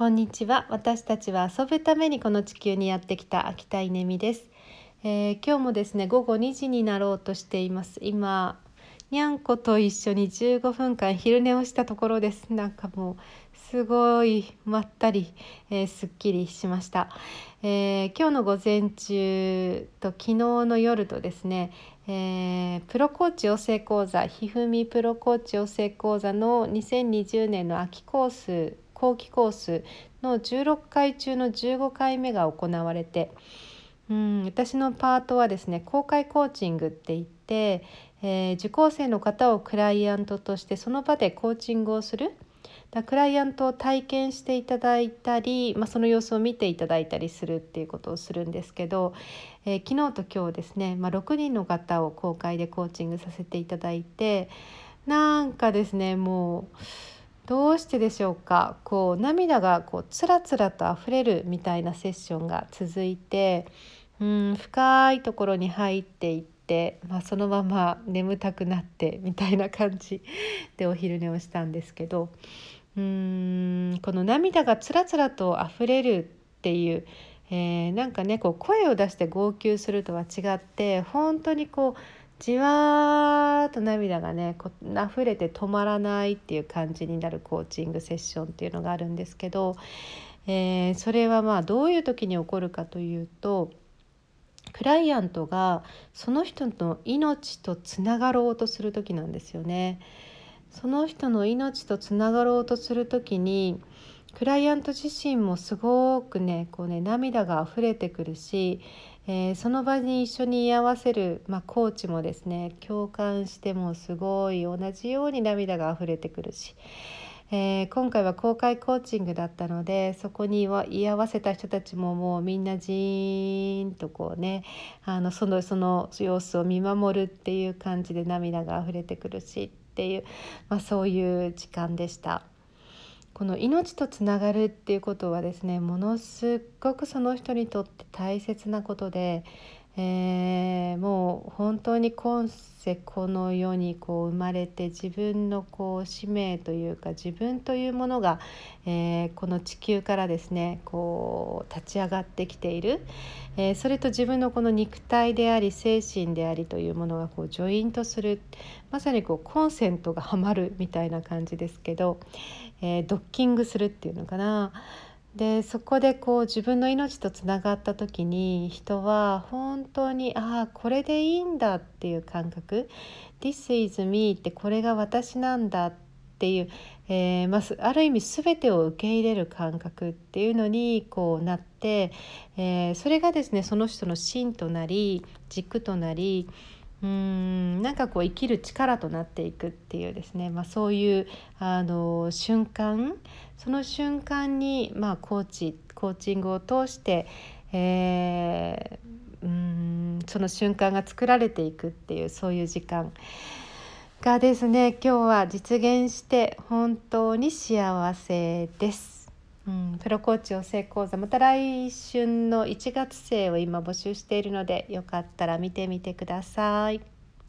こんにちは。私たちは遊ぶためにこの地球にやってきた秋田稲美です、えー、今日もですね午後2時になろうとしています。今にゃんこと一緒に15分間昼寝をしたところです。なんかもうすごいまったり、えー、すっきりしました、えー、今日の午前中と昨日の夜とですね、えー、プロコーチ養成講座ひふみプロコーチ養成講座の2020年の秋コース後期コースの16回中の15回目が行われてうん私のパートはですね公開コーチングって言って、えー、受講生の方をクライアントとしてその場でコーチングをするだクライアントを体験していただいたり、まあ、その様子を見ていただいたりするっていうことをするんですけど、えー、昨日と今日ですね、まあ、6人の方を公開でコーチングさせていただいてなんかですねもうどうしてでしょうか？こう涙がこうつらつらと溢れるみたいなセッションが続いてうん深いところに入っていって、まあ、そのまま眠たくなってみたいな感じでお昼寝をしたんですけどうーんこの涙がつらつらと溢れるっていう、えー、なんかねこう声を出して号泣するとは違って本当にこうじわーっと涙がねこ溢れて止まらないっていう感じになるコーチングセッションっていうのがあるんですけど、えー、それはまあどういう時に起こるかというとクライアントがその人の命とつながろうとする時なんですよね。その人の命とつながろうとする時にクライアント自身もすごくねこうね涙が溢れてくるし、えー、その場に一緒に居合わせる、まあ、コーチもですね共感してもすごい同じように涙が溢れてくるし、えー、今回は公開コーチングだったのでそこに居合わせた人たちももうみんなジーンとこうねあのそのその様子を見守るっていう感じで涙が溢れてくるしっていう、まあ、そういう時間でした。この命とつながるっていうことはですねものすごくその人にとって大切なことで、えー、もう本当に今世この世にこう生まれて自分のこう使命というか自分というものが、えー、この地球からですねこう立ち上がってきている、えー、それと自分のこの肉体であり精神でありというものがこうジョイントするまさにこうコンセントがはまるみたいな感じですけど、え、ドッキングするっていうのかな。でそこでこう自分の命とつながった時に人は本当にああこれでいいんだっていう感覚「This is me」ってこれが私なんだっていう、えーまあ、ある意味全てを受け入れる感覚っていうのにこうなって、えー、それがですねその人の芯となり軸となりうんなんかこう生きる力となっていくっていうですね、まあ、そういうあの瞬間その瞬間に、まあ、コーチコーチングを通して、えー、うんその瞬間が作られていくっていうそういう時間がですね今日は実現して本当に幸せです。うん、プロコーチ養成講座また来春の1月生を今募集しているのでよかったら見てみてください。